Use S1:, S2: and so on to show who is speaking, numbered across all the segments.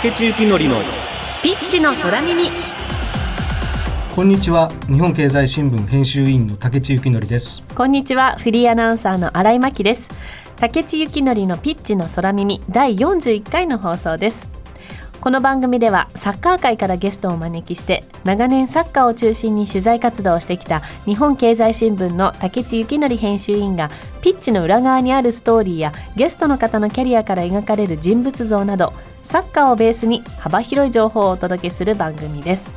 S1: 竹地幸典の
S2: ピッチの空耳。
S3: こんにちは。日本経済新聞編集員の竹地幸典です。
S2: こんにちは。フリーアナウンサーの新井真希です。竹地幸典のピッチの空耳第41回の放送です。この番組ではサッカー界からゲストをお招きして長年サッカーを中心に取材活動をしてきた日本経済新聞の竹地幸典編集員がピッチの裏側にあるストーリーやゲストの方のキャリアから描かれる人物像などサッカーをベースに幅広い情報をお届けする番組です。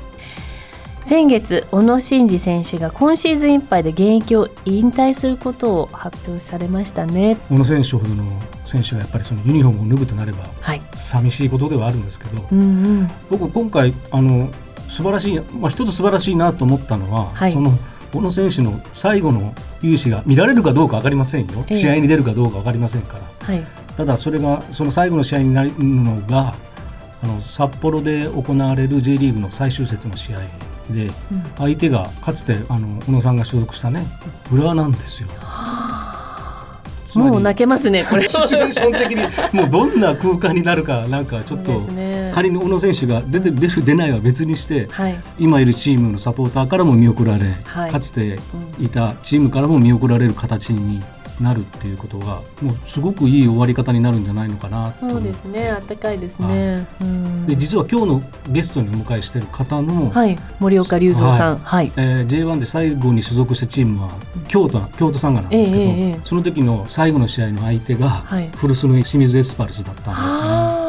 S2: 先月小野伸二選手が今シーズンいっぱいで現役を引退することを発表されましたね。
S3: 小野選手ほどの選手がやっぱりそのユニフォームを脱ぐとなれば
S2: はい。
S3: 寂しいことではあるんですけど、
S2: うんうん。
S3: 僕今回あの素晴らしい、まあ、一つ素晴らしいなと思ったのは、
S2: はい。
S3: その小野選手の最後の勇姿が見られるかどうか分かりませんよ、
S2: ええ。
S3: 試合に出るかどうか分かりませんから。
S2: はい
S3: ただそれがその最後の試合になるのがあの札幌で行われる J リーグの最終節の試合で相手がかつてあの小野さんが所属したね浦和なんですよ。
S2: もう泣けますねこれ。
S3: シチュエーション的にもうどんな空間になるかなんかちょっと仮に小野選手が出て出る出ないは別にして
S2: はい。
S3: 今いるチームのサポーターからも見送られ、
S2: はい。
S3: かつていたチームからも見送られる形になるっていうことがもうすごくいい終わり方になるんじゃないのかな
S2: そうですねあったかいですね。うん。
S3: で実は今日のゲストにお迎えしている方の、
S2: はい森岡隆三さん。はい。
S3: えー J1 で最後に所属したチームは京都京都サンガなんですけど、
S2: ええええ
S3: その時の最後の試合の相手が
S2: はい。
S3: 古巣の清水エスパルスだったんですね。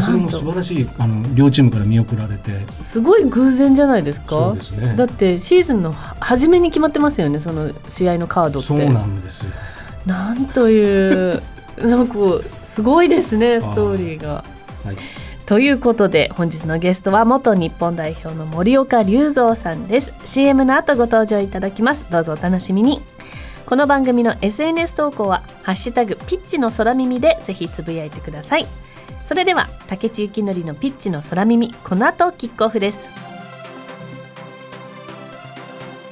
S3: それも素晴らしいあの両チームから見送られて。
S2: あすごい偶然じゃないですか？
S3: そうですね。
S2: だってシーズンの初めに決まってますよねその試合のカードって。
S3: そうなんですよ。
S2: なんというなんかすごいですねストーリーが。
S3: はい。
S2: ということで本日のゲストは元日本代表の森岡隆三さんです。CM の後ご登場いただきます。どうぞお楽しみに。この番組の SNS 投稿はハッシュタグピッチの空耳でぜひつぶやいてください。それでは竹地幸典のピッチの空耳この後キックオフです。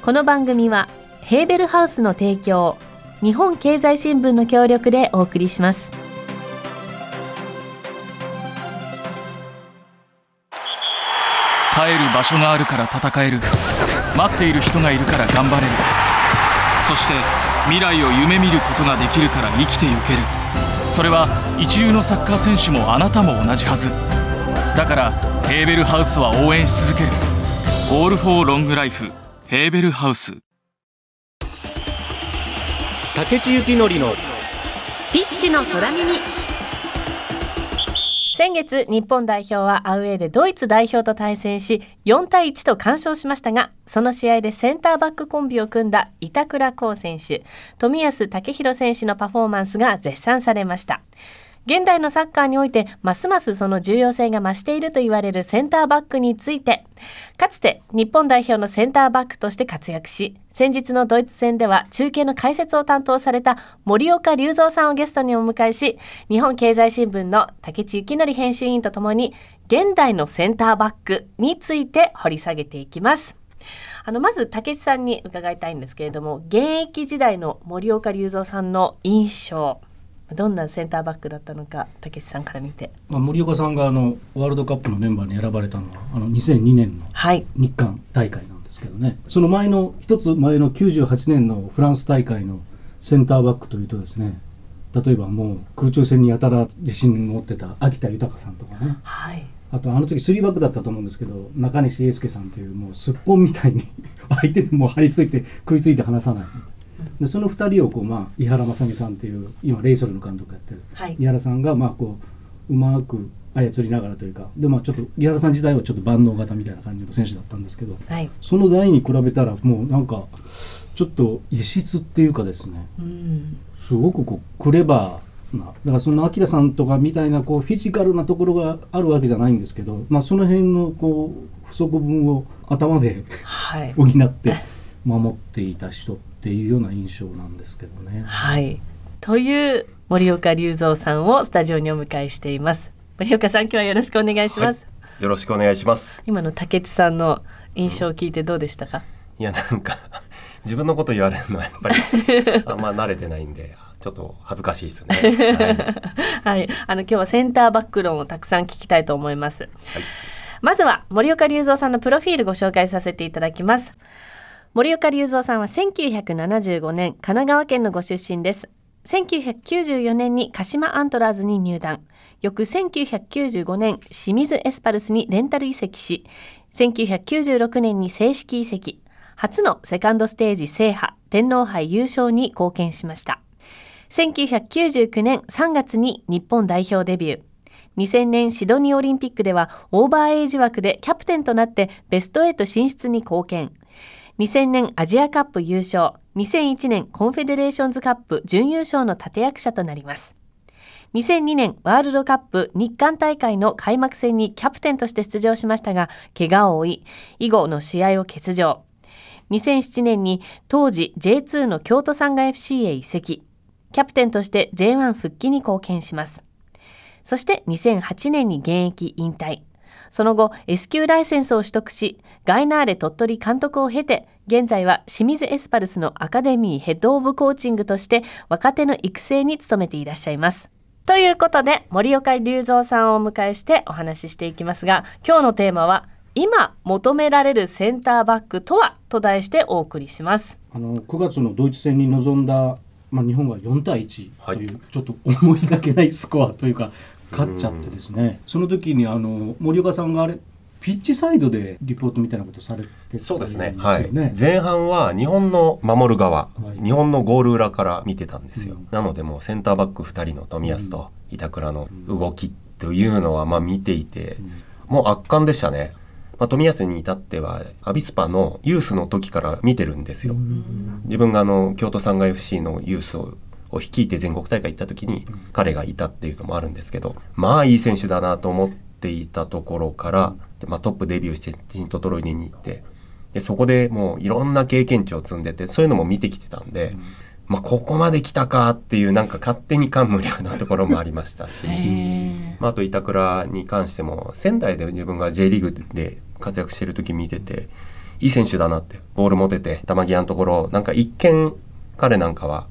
S2: この番組はヘーベルハウスの提供日本経済新聞の協力でお送りします。
S4: 帰る場所があるから戦える。待っている人がいるから頑張れる。そして未来を夢見ることができるから生きてゆける。それは一流のサッカー選手もあなたも同じはず。だからヘーベルハウスは応援し続ける「オール・フォー・ロング・ライフ」ヘーベルハウス。
S1: 竹地幸典の。
S2: ピッチの空耳。先月日本代表はアウェーでドイツ代表と対戦し4対1と完勝しましたがその試合でセンターバックコンビを組んだ板倉滉選手冨安健洋選手のパフォーマンスが絶賛されました。現代のサッカーにおいてますますその重要性が増していると言われるセンターバックについてかつて日本代表のセンターバックとして活躍し先日のドイツ戦では中継の解説を担当された森岡隆三さんをゲストにお迎えし日本経済新聞の竹地幸典編集員とともに現代のセンターバックについて掘り下げていきます。あのまず竹地さんに伺いたいんですけれども現役時代の森岡隆三さんの印象どんなセンターバックだったのか竹地さんから見て。
S3: まあ、森岡さんがあのワールドカップのメンバーに選ばれたのはあの2002年の
S2: はい。
S3: 日韓大会なんですけどね。その前の一つ前の98年のフランス大会のセンターバックというとですね例えばもう空中戦にやたら自信を持ってた秋田豊さんとかね。
S2: はい。
S3: あとあの時3バックだったと思うんですけど中西英介さんというもうすっぽんみたいに相手にもう張り付いて食いついて離さないでその2人をこう、まあ、井原正美さんっていう今レイソルの監督やってる
S2: はい。
S3: 井原さんがまあこううまく操りながらというかでまあちょっと井原さん自体はちょっと万能型みたいな感じの選手だったんですけど
S2: はい。
S3: その代に比べたらもうなんかちょっと異質っていうかですね
S2: うん。
S3: すごくこうクレバーなだからその秋田さんとかみたいなこうフィジカルなところがあるわけじゃないんですけど、まあ、その辺のこう不足分を頭で
S2: はい。
S3: 補って 守っていた人っていうような印象なんですけどね。
S2: はい。という森岡隆三さんをスタジオにお迎えしています。森岡さん、今日はよろしくお願いします。
S5: よろしくお願いします。
S2: 今の竹内さんの印象を聞いてどうでしたか？
S5: いやなんか 自分のこと言われるのはやっぱり あんま慣れてないんでちちょっと恥ずかしいですね。はい、
S2: はい、あの今日はセンターバック論をたくさん聞きたいと思います。はい、まずは森岡隆三さんのプロフィールご紹介させていただきます。森岡隆三さんは1975年神奈川県のご出身です。1994年に鹿島アントラーズに入団。翌1995年、清水エスパルスにレンタル移籍し、1996年に正式移籍。初のセカンドステージ制覇、天皇杯優勝に貢献しました。1999年3月に日本代表デビュー。2000年シドニーオリンピックではオーバーエイジ枠でキャプテンとなってベスト8進出に貢献。2000年アジアカップ優勝、2001年コンフェデレーションズカップ準優勝の立役者となります。2002年ワールドカップ日韓大会の開幕戦にキャプテンとして出場しましたが、怪我を負い、以後の試合を欠場。2007年に当時 J2 の京都サンガ FC へ移籍。キャプテンとして J1 復帰に貢献します。そして2008年に現役引退。その後 S 級ライセンスを取得し、ガイナーレ鳥取監督を経て、現在は清水エスパルスのアカデミーヘッドオブコーチングとして若手の育成に努めていらっしゃいます。ということで、森岡隆三さんをお迎えしてお話ししていきますが、今日のテーマは、今求められるセンターバックとはと題してお送りします。
S3: あの9月のドイツ戦に臨んだ、まあ、日本が4対1という、はい、ちょっと思いがけないスコアというか勝っちゃってですね。その時にあの森岡さんがあれピッチサイドでリポートみたいなことされて
S5: そうですね、はい、前半は日本の守る側、はい、日本のゴール裏から見てたんですよ、うん、なのでもうセンターバック2人の冨安と板倉の動きというのはまあ見ていて、うん、もう圧巻でしたね。まあ、富安に至ってはアビスパのユースの時から見てるんですよ。自分があの京都産業 FC のユースをを率いて全国大会行った時に彼がいたっていうのもあるんですけどまあいい選手だなと思っていたところからで、まあ、トップデビューしてジントトロイデに行ってでそこでもういろんな経験値を積んでてそういうのも見てきてたんで。まあ、ここまで来たかっていうなんか勝手に感無量なところもありましたし、まあ、あと板倉に関しても仙台で自分が J リーグで活躍してる時見てていい選手だなってボール持てて球際のところなんか一見彼なんかは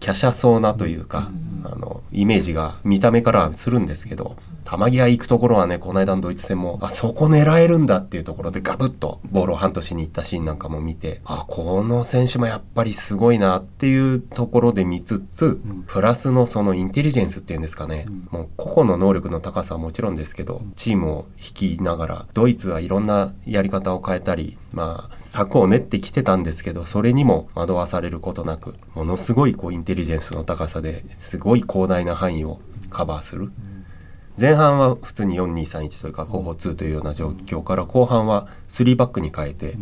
S5: 華奢そうなというか、あのイメージが見た目からはするんですけど球際行くところはねこの間のドイツ戦もあそこ狙えるんだっていうところでガブッとボールを半年に行ったシーンなんかも見てあこの選手もやっぱりすごいなっていうところで見つつ、プラスのそのインテリジェンスっていうんですかね、もう個々の能力の高さはもちろんですけどチームを率いながらドイツはいろんなやり方を変えたりまあ策を練ってきてたんですけどそれにも惑わされることなくものすごいこうインテリジェンスの高さですごい広大な範囲をカバーする。前半は普通に4231というか後方2というような状況から後半は3バックに変えて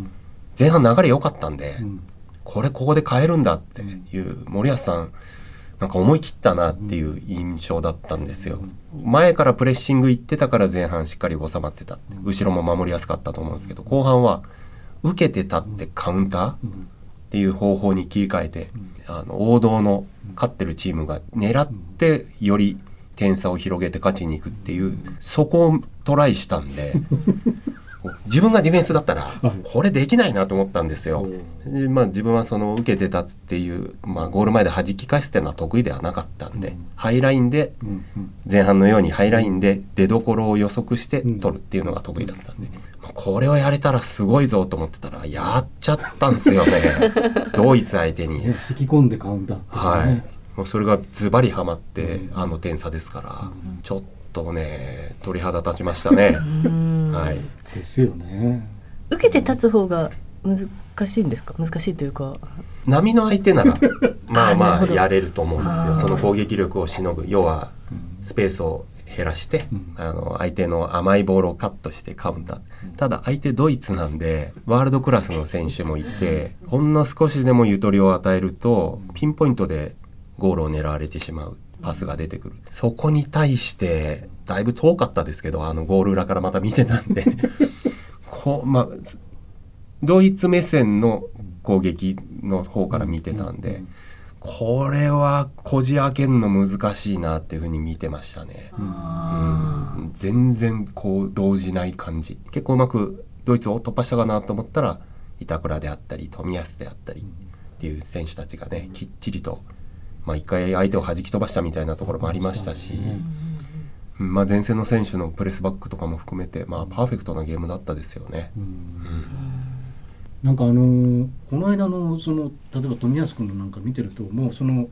S5: 前半流れ良かったんでこれここで変えるんだっていう森保さんなんか思い切ったなっていう印象だったんですよ前からプレッシング行ってたから前半しっかり収まってた後ろも守りやすかったと思うんですけど後半は受けてたってカウンターっていう方法に切り替えてあの王道の勝ってるチームが狙ってより点差を広げて勝ちに行くっていうそこをトライしたんで 自分がディフェンスだったらこれできないなと思ったんですよ。でまあ、自分はその受けて立つっていう、まあ、ゴール前で弾き返すっていうのは得意ではなかったんで、ハイラインで前半のようにハイラインで出どころを予測して取るっていうのが得意だったんで、これをやれたらすごいぞと思ってたらやっちゃったんですよね。ドイツ相手に。
S3: 引き込んでカウンター、ね、
S5: はい。もうそれがズバリはまってあの点差ですから、ちょっとね鳥肌立ちましたね。は
S3: い、ですよね。
S2: 受けて立つ方が難しいんですか？難しいというか。
S5: 波の相手なら まあまあやれると思うんですよ。その攻撃力をしのぐ。要はスペースを減らして、うん、あの相手の甘いボールをカットしてカウンター、ただ相手ドイツなんでワールドクラスの選手もいてほんの少しでもゆとりを与えるとピンポイントでゴールを狙われてしまうパスが出てくる。そこに対してだいぶ遠かったですけどあのゴール裏からまた見てたんで。こまあ、ドイツ目線の攻撃の方から見てたんで、これはこじ開けるの難しいなっていうふうに見てましたね。うん、全然こう動じない感じ。結構うまくドイツを突破したかなと思ったら板倉であったり冨安であったりっていう選手たちがねきっちりとまあ、一回相手を弾き飛ばしたみたいなところもありましたし、うん。まあ、前線の選手のプレスバックとかも含めて、まあ、パーフェクトなゲームだったですよね。
S3: なんかあのーこの間のその例えば冨安君のなんか見てるともうその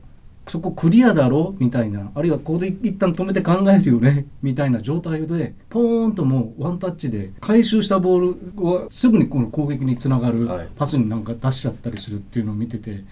S3: そこクリアだろ？みたいなあるいはここで一旦止めて考えるよね？みたいな状態でポーンともうワンタッチで回収したボールはすぐにこの攻撃につながる
S5: はい。
S3: パスになんか出しちゃったりするっていうのを見てて、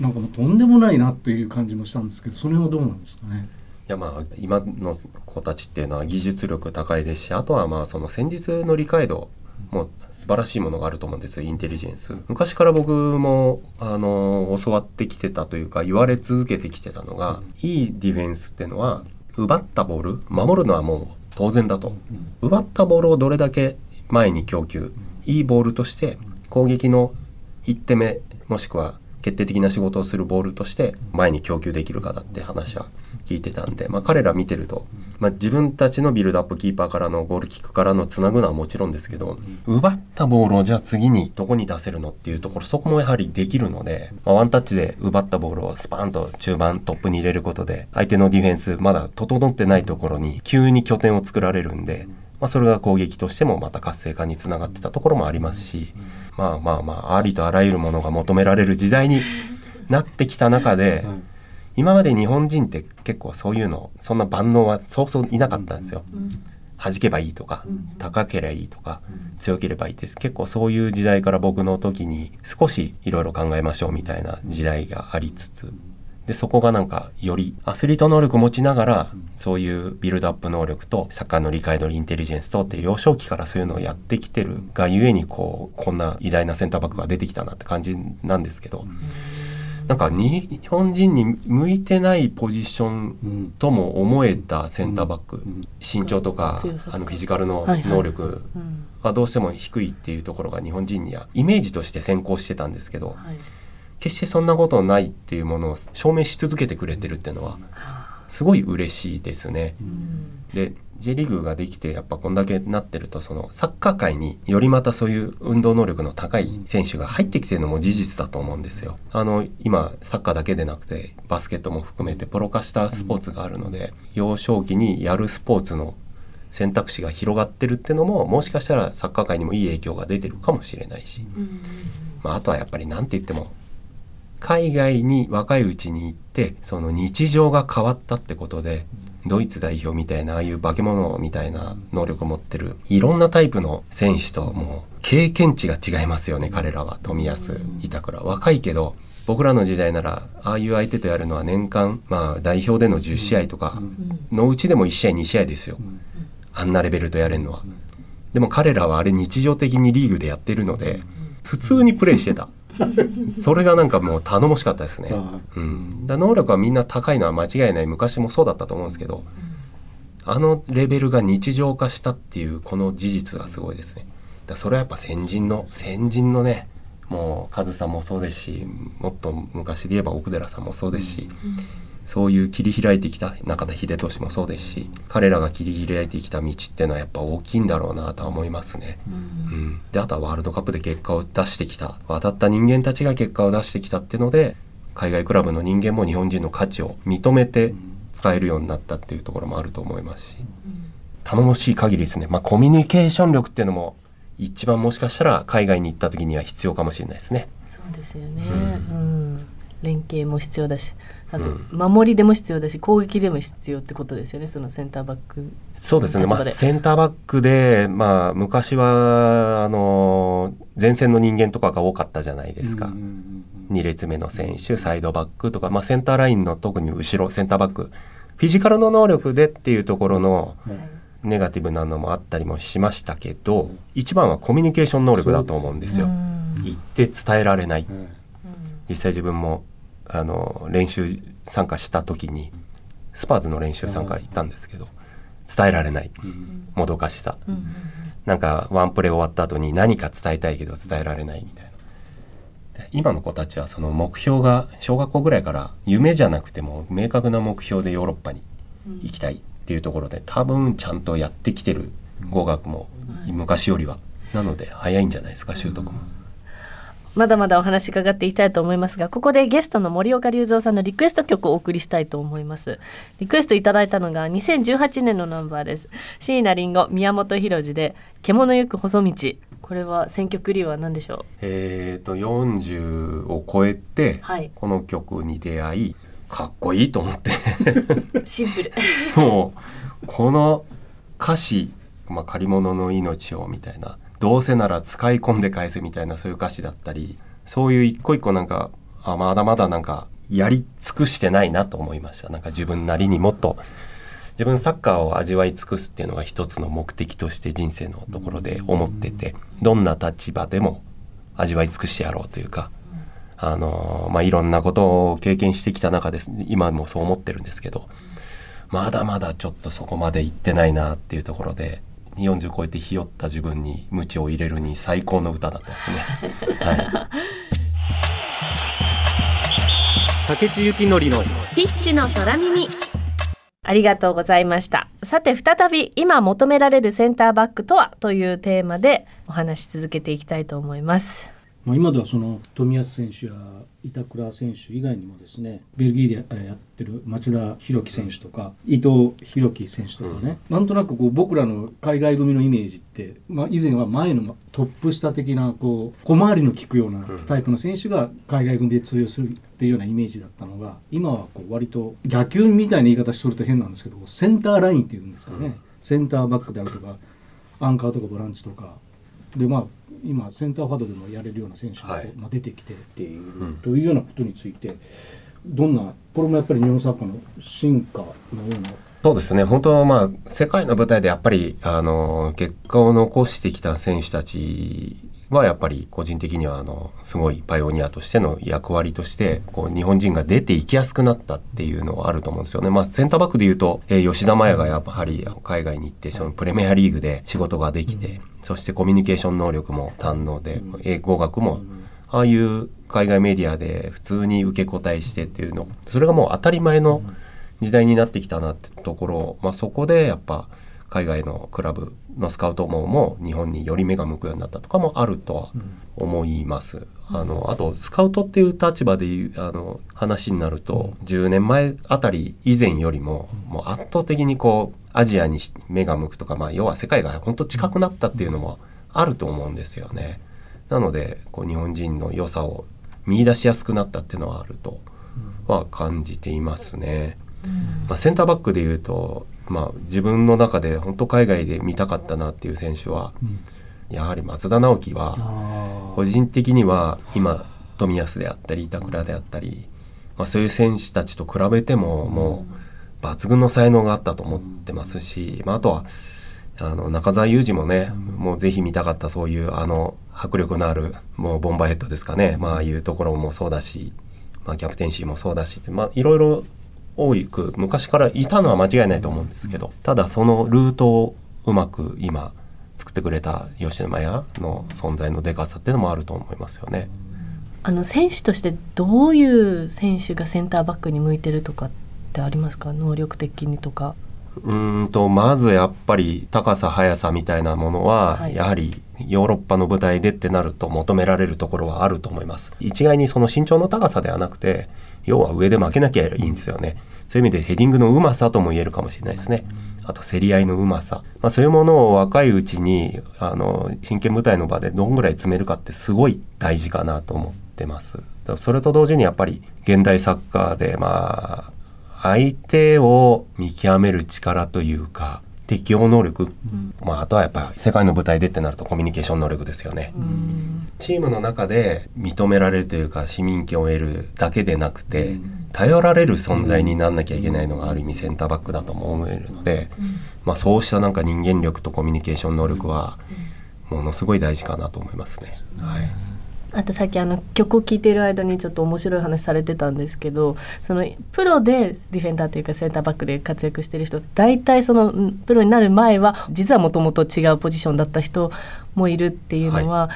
S3: なんかもうとんでもないなっていう感じもしたんですけどその辺はどうなんですかね？
S5: いやまあ今の子たちっていうのは技術力高いですしあとはまあその戦術の理解度もう素晴らしいものがあると思うんですよインテリジェンス。昔から僕もあの教わってきてたというか言われ続けてきてたのが、いいディフェンスっていうのは奪ったボール守るのはもう当然だと、奪ったボールをどれだけ前に供給いいボールとして攻撃の1手目もしくは決定的な仕事をするボールとして前に供給できるかだって話は聞いてたんで、まあ、彼ら見てると、まあ、自分たちのビルドアップキーパーからのゴールキックからのつなぐのはもちろんですけど奪ったボールをじゃあ次にどこに出せるのっていうところそこもやはりできるので、まあ、ワンタッチで奪ったボールをスパーンと中盤トップに入れることで相手のディフェンスまだ整ってないところに急に拠点を作られるんで。まあ、それが攻撃としてもまた活性化につながってたところもありますしまあまあまあありとあらゆるものが求められる時代になってきた中で今まで日本人って結構そういうのそんな万能はそうそういなかったんですよ。弾けばいいとか高ければいいとか強ければいいです。結構そういう時代から僕の時に少しいろいろ考えましょうみたいな時代がありつつでそこがなんかよりアスリート能力を持ちながらそういうビルドアップ能力とサッカーの理解度インテリジェンスとって幼少期からそういうのをやってきてるがゆえにこうこんな偉大なセンターバックが出てきたなって感じなんですけど。なんか日本人に向いてないポジションとも思えたセンターバック身長とかあのフィジカルの能力
S2: うん。
S5: はどうしても低いっていうところが日本人にはイメージとして先行してたんですけど
S2: はい
S5: 決してそんなことないっていうものを証明し続けてくれてるっていうのはすごい嬉しいですね。で J リーグができてやっぱこんだけなってるとそのサッカー界によりまたそういう運動能力の高い選手が入ってきてるのも事実だと思うんですよ。あの今サッカーだけでなくてバスケットも含めてプロ化したスポーツがあるので幼少期にやるスポーツの選択肢が広がってるってのももしかしたらサッカー界にもいい影響が出てるかもしれないし、まあ、あとはやっぱり何て言っても海外に若いうちに行ってその日常が変わったってことでドイツ代表みたいなああいう化け物みたいな能力を持ってるいろんなタイプの選手ともう経験値が違いますよね彼らは。冨安板倉若いけど僕らの時代ならああいう相手とやるのは年間まあ代表での10試合とかのうちでも1試合2試合ですよ。あんなレベルとやれるのは。でも彼らはあれ日常的にリーグでやってるので普通にプレーしてた。それがなんかもう頼もしかったですね。うん、だ能力はみんな高いのは間違いない昔もそうだったと思うんですけどあのレベルが日常化したっていうこの事実がすごいですね。だそれはやっぱ先人の先人のねもうカズさんもそうですしもっと昔で言えば奥寺さんもそうですし、そういう切り開いてきた中田英寿もそうですし彼らが切り開いてきた道っていうのはやっぱ大きいんだろうなとは思いますね。うん、であとはワールドカップで結果を出してきた。渡った人間たちが結果を出してきたっていうので海外クラブの人間も日本人の価値を認めて使えるようになったっていうところもあると思いますし。頼もしい限りですね、まあ、コミュニケーション力っていうのも一番もしかしたら海外に行った時には必要かもしれないですね。
S2: そうですよね、うん。連携も必要だしあと守りでも必要だし攻撃でも必要ってことですよねそのセンターバック。
S5: そうですね、まあ、センターバックで、まあ、昔はあの前線の人間とかが多かったじゃないですか、2列目の選手サイドバックとか、まあ、センターラインの特に後ろセンターバック。フィジカルの能力でっていうところのネガティブなのもあったりもしましたけど一番はコミュニケーション能力だと思うんですよ。言って伝えられない、実際自分もあの練習参加した時にスパーズの練習参加行ったんですけど伝えられないもどかしさ、なんかワンプレー終わった後に何か伝えたいけど伝えられないみたいな。今の子たちはその目標が小学校ぐらいから夢じゃなくても明確な目標でヨーロッパに行きたいっていうところで多分ちゃんとやってきてる語学も昔よりは。なので早いんじゃないですか習得も。
S2: まだまだお話伺っていきたいと思いますがここでゲストの森岡隆三さんのリクエスト曲をお送りしたいと思います。リクエストいただいたのが2018年のナンバーです。椎名林檎宮本浩次で獣ゆく細道。これは選曲理由は何でしょ
S5: えー、と40を超えて、
S2: はい。
S5: この曲に出会いかっこいいと思って。
S2: う シンプル。
S5: もうこの歌詞「まあ、借り物の命を」みたいな「どうせなら使い込んで返せ」みたいなそういう歌詞だったりそういう一個一個なんかあまだまだなんかやり尽くしてないなと思いました。なんか自分なりにもっと自分サッカーを味わい尽くすっていうのが一つの目的として人生のところで思っててどんな立場でも味わい尽くしてやろうというか、あのまあ、いろんなことを経験してきた中です。今もそう思ってるんですけどまだまだちょっとそこまで行ってないなっていうところで40超えてひよった自分に鞭を入れるに最高の歌だったですね。はい。
S1: 竹地幸典の。
S2: ピッチの空耳。ありがとうございました。さて再び今求められるセンターバックとは？というテーマでお話し続けていきたいと思います。
S3: まあ、今ではその冨安選手や板倉選手以外にもですねベルギーでえーやってる町田博樹選手とか伊藤洋樹選手とかね、なんとなくこう僕らの海外組のイメージって、まあ、以前は前のトップ下的なこう小回りの利くようなタイプの選手が海外組で通用するっていうようなイメージだったのが今はこう割と野球みたいな言い方しとると変なんですけどセンターラインっていうんですかね、センターバックであるとかアンカーとかボランチとか。でまあ今センターフォワードでもやれるような選手がまあ、出てきてっていう、
S5: ん
S3: というようなことについてどんなこれもやっぱり日本サッカーの進化のような
S5: そうですね本当はまあ世界の舞台でやっぱりあの結果を残してきた選手たちはやっぱり個人的にはあのすごいパイオニアとしての役割としてこう日本人が出ていきやすくなったっていうのはあると思うんですよね。まあ、センターバックでいうと、吉田麻也がやっぱり海外に行ってそのプレミアリーグで仕事ができて、そしてコミュニケーション能力も堪能で、英語学もああいう海外メディアで普通に受け答えしてっていうのそれがもう当たり前の時代になってきたなってところ、まあ、そこでやっぱ海外のクラブのスカウトもも日本により目が向くようになったとかもあるとは思います。あのあとスカウトっていう立場でいうあの話になると10年前あたり以前よりももう圧倒的にこうアジアに目が向くとか、まあ、要は世界が本当近くなったっていうのもあると思うんですよね。なのでこう日本人の良さを見出しやすくなったっていうのはあるとは感じていますね。まあ、センターバックでいうと、まあ、自分の中で本当海外で見たかったなっていう選手は、やはり松田直樹は
S3: あ
S5: 個人的には今冨安であったり板倉であったり、まあ、そういう選手たちと比べてももう抜群の才能があったと思ってますし、まあ、あとはあの中澤佑二もね、もうぜひ見たかったそういうあの迫力のあるもうボンバーヘッドですかね、まあああいうところもそうだし、まあ、キャプテンシーもそうだし、まあ、いろいろ多く昔からいたのは間違いないと思うんですけどただそのルートをうまく今作ってくれた吉野麻也の存在のでかさっていうのもあると思いますよね。
S2: あの選手としてどういう選手がセンターバックに向いてるとかってありますか？能力的にとか。
S5: うーんとまずやっぱり高さ速さみたいなものは、
S2: はい。
S5: やはりヨーロッパの舞台でってなると求められるところはあると思います。一概にその身長の高さではなくて要は上で負けなきゃいいんですよね。そういう意味でヘディングのうまさとも言えるかもしれないですね。あと競り合いのうまさ、まあ、そういうものを若いうちにあの真剣舞台の場でどんぐらい詰めるかってすごい大事かなと思ってます。それと同時にやっぱり現代サッカーでまあ相手を見極める力というか適応能力、まあ、あとはやっぱ世界の舞台でってなるとコミュニケーション能力ですよね。チームの中で認められるというか市民権を得るだけでなくて、頼られる存在になんなきゃいけないのがある意味センターバックだとも思えるので、まあ、そうしたなんか人間力とコミュニケーション能力はものすごい大事かなと思いますね。はい
S2: あとさっきあの曲を聴いている間にちょっと面白い話されてたんですけどそのプロでディフェンダーというかセンターバックで活躍してる人大体そのんプロになる前は実はもともと違うポジションだった人もいるっていうのは、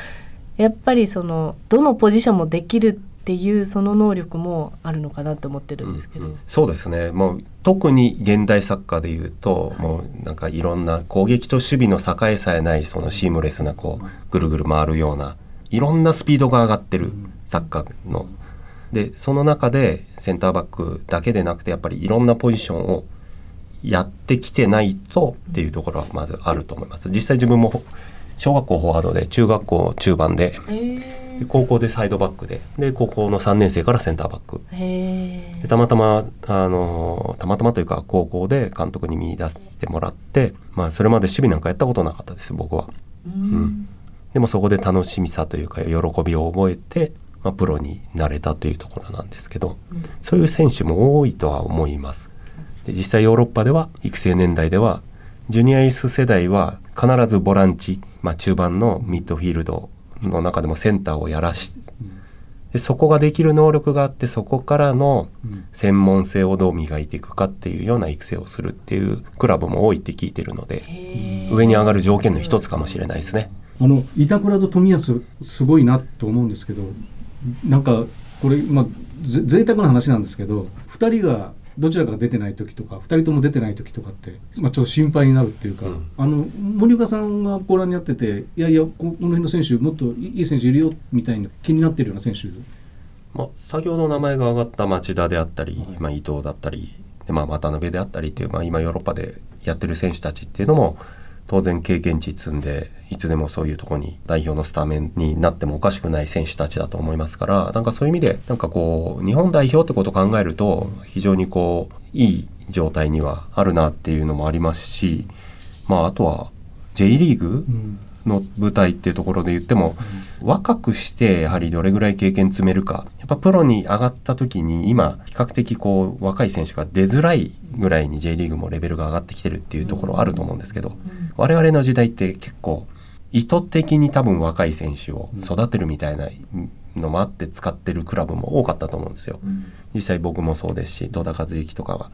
S2: やっぱりそのどのポジションもできるっていうその能力もあるのかなと思ってるんですけど。
S5: うんそうですね。もう特に現代サッカーでいうと、もうなんかいろんな攻撃と守備の境さえないそのシームレスなこうぐるぐる回るようないろんなスピードが上がってるサッカーの。でその中でセンターバックだけでなくてやっぱりいろんなポジションをやってきてないとっていうところはまずあると思います。実際自分も小学校フォワードで中学校中盤でで高校でサイドバックでで高校の3年生からセンターバック。でたまたまあのたまたまというか高校で監督に見出してもらって、まあ、それまで守備なんかやったことなかったです僕は。うんでもそこで楽しみさというか喜びを覚えて、まあ、プロになれたというところなんですけど、そういう選手も多いとは思います。で実際ヨーロッパでは育成年代ではジュニアエース世代は必ずボランチ、まあ、中盤のミッドフィールドの中でもセンターをやらしでそこができる能力があってそこからの専門性をどう磨いていくかっていうような育成をするっていうクラブも多いって聞いてるので上に上がる条件の一つかもしれないですね。
S3: あの板倉と冨安すごいなと思うんですけどなんかこれまあぜ贅沢な話なんですけど2人がどちらかが出てない時とか2人とも出てない時とかって、まあ、ちょっと心配になるっていうか、
S5: うん。
S3: あの森岡さんがご覧になってていやいやここの辺の選手もっといい選手いるよみたいな気になってるような選手。
S5: まあ、先ほど名前が挙がった町田であったり、まあ、伊藤だったりで、まあ、渡辺であったりっていう、まあ、今ヨーロッパでやってる選手たちっていうのも当然経験値積んでいつでもそういうとこに代表のスタメンになってもおかしくない選手たちだと思いますからなんかそういう意味でなんかこう日本代表ってことを考えると非常にこういい状態にはあるなっていうのもありますし、まあ、あとは J リーグ？の舞台っていうところで言っても、若くしてやはりどれぐらい経験積めるかやっぱプロに上がった時に今比較的こう若い選手が出づらいぐらいに J リーグもレベルが上がってきてるっていうところあると思うんですけど、我々の時代って結構意図的に多分若い選手を育てるみたいなのもあって使ってるクラブも多かったと思うんですよ。実際僕もそうですし戸田和幸とかは。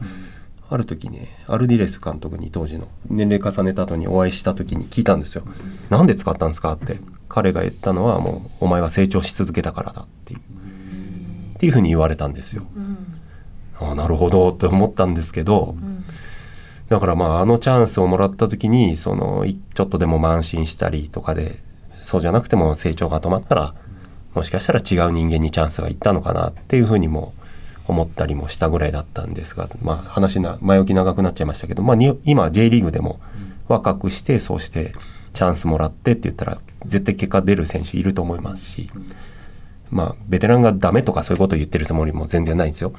S5: ある時ねアルディレス監督に当時の年齢重ねた後にお会いした時に聞いたんですよ。なんで使ったんですかって彼が言ったのはもうお前は成長し続けたからだっていうっていうふうに言われたんですよ。ああなるほどって思ったんですけど、だからまああのチャンスをもらった時にそのいちょっとでも慢心したりとかでそうじゃなくても成長が止まったらもしかしたら違う人間にチャンスがいったのかなっていうふうにも思ったりもしたぐらいだったんですが、まあ、話な前置き長くなっちゃいましたけど、まあ、に今 J リーグでも若くしてそうしてチャンスもらってって言ったら絶対結果出る選手いると思いますし。まあ、ベテランがダメとかそういうことを言ってるつもりも全然ないんですよ。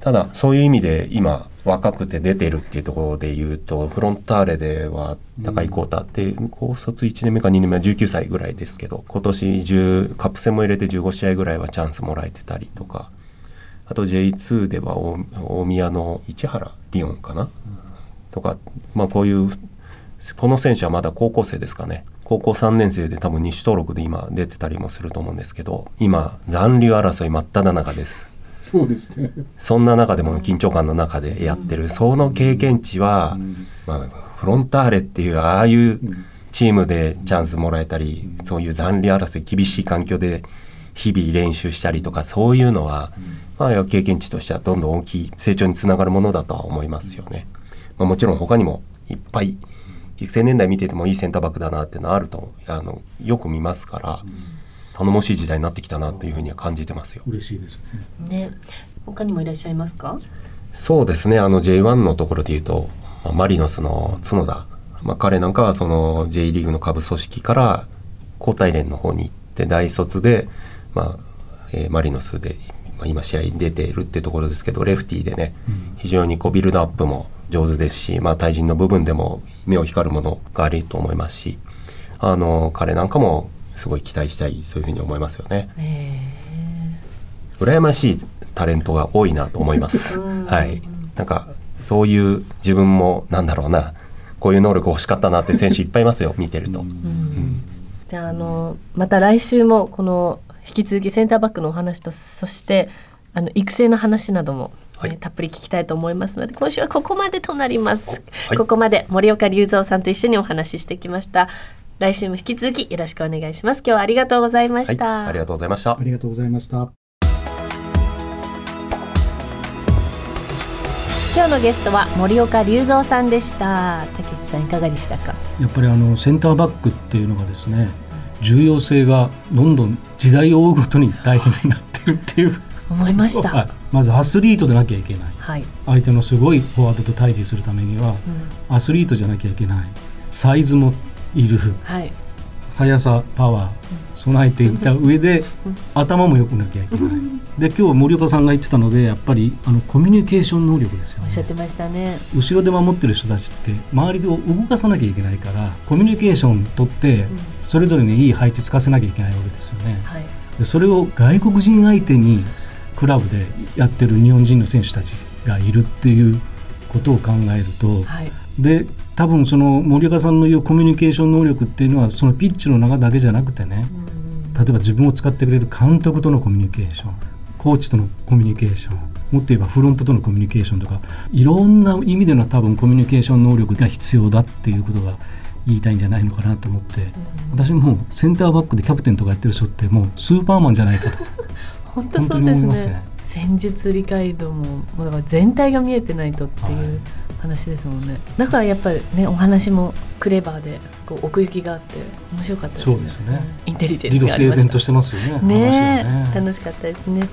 S5: ただそういう意味で今若くて出てるっていうところで言うとフロンターレでは高井浩太って高卒1年目か2年目は19歳ぐらいですけど今年10カップ戦も入れて15試合ぐらいはチャンスもらえてたりとかあと J2 では大大宮の市原リオンかな、とか、まあ、こういうこの選手はまだ高校生ですかね。高校3年生で多分2種登録で今出てたりもすると思うんですけど今残留争い真っ只中です。
S3: そうですね。
S5: そんな中でも緊張感の中でやってる、その経験値は、まあ、フロンターレっていうああいうチームでチャンスもらえたり、そういう残留争い厳しい環境で日々練習したりとかそういうのは、まあ、経験値としてはどんどん大きい成長につながるものだとは思いますよね。まあ、もちろん他にもいっぱい育成年代見ててもいいセンターバックだなっていうのはあるとあのよく見ますから、頼もしい時代になってきたなというふうには感じてますよ。
S3: 嬉しいですね
S2: ね他にもいらっしゃいますか？
S5: そうですねあの J1 のところで言うと、まあマリノスの角田、まあ、彼なんかはその J リーグの下部組織から交代連の方に行って大卒で、まあえーマリノスで、まあ、今試合に出ているっていうところですけどレフティーでね、非常にこうビルドアップも上手ですし、まあ、対人の部分でも目を光るものがあると思いますしあの彼なんかもすごい期待したいそういうふうに思いますよね。羨ましいタレントが多いなと思います。はい。なんかそういう自分もなんだろうな、こういう能力欲しかったなって選手いっぱいいますよ。見てると。
S2: じゃああのまた来週もこの引き続きセンターバックのお話とそしてあの育成の話なども、
S5: はい。
S2: ねたっぷり聞きたいと思いますので今週はここまでとなります、
S5: はい。
S2: ここまで森岡隆三さんと一緒にお話ししてきました。来週も引き続きよろしくお願いします。今日はありがとうございま
S5: はい。
S2: した、
S5: ありがとうございました。
S3: あ。りがとうございました。
S2: 今日のゲストは森岡隆三さんでした。竹内さんいかがでしたか？
S3: やっぱりあのセンターバックっていうのがですね重要性がどんどん時代を追うごとに大変になってるっていう、
S2: 思いました。
S3: はい。まずアスリートでなきゃいけない。
S2: はい。
S3: 相手のすごいフォワードと対峙するためには
S2: うん。
S3: アスリートじゃなきゃいけない。サイズもいる。
S2: はい。
S3: 速さパワー備えていた上で頭も良くなきゃいけないで今日森岡さんが言ってたのでやっぱりあのコミュニケーション能力ですよね
S2: おっしゃってましたね。
S3: 後ろで守ってる人たちって周りで動かさなきゃいけないからコミュニケーション取ってそれぞれにいい配置つかせなきゃいけないわけですよね
S2: はい。
S3: でそれを外国人相手にクラブでやってる日本人の選手たちがいるっていうことを考えると、
S2: はい。
S3: で多分その森岡さんの言うコミュニケーション能力っていうのはそのピッチの中だけじゃなくてね例えば自分を使ってくれる監督とのコミュニケーションコーチとのコミュニケーションもっと言えばフロントとのコミュニケーションとかいろんな意味での多分コミュニケーション能力が必要だっていうことが言いたいんじゃないのかなと思って私もセンターバックでキャプテンとかやってる人ってもうスーパーマンじゃないかと
S2: 本当そうですね。
S3: 思いますね。
S2: 戦術理解度ももうだから全体が見えてないとっていう話ですもんね。だからやっぱりねお話もクレバーでこう奥行きがあって面白かったですね。
S3: そうですね。
S2: うん。インテリジェン
S3: 理路
S2: スがありました。
S3: 整然としてますよね
S2: ね
S3: ね。
S2: 楽しかったですね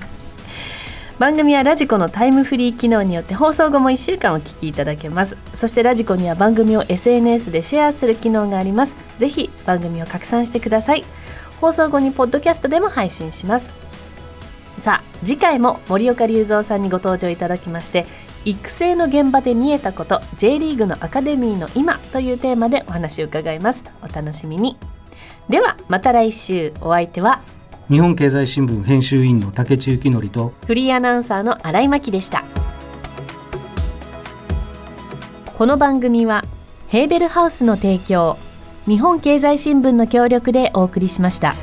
S2: 番組はラジコのタイムフリー機能によって放送後も1週間お聞きいただけます。そしてラジコには番組を SNS でシェアする機能があります。ぜひ番組を拡散してください。放送後にポッドキャストでも配信します。さあ次回も森岡隆三さんにご登場いただきまして育成の現場で見えたこと J リーグのアカデミーの今というテーマでお話を伺います。お楽しみに。ではまた来週。お相手は
S3: 日本経済新聞編集員の竹内幸則と
S2: フリーアナウンサーの新井真希でしたこの番組はヘーベルハウスの提供日本経済新聞の協力でお送りしました。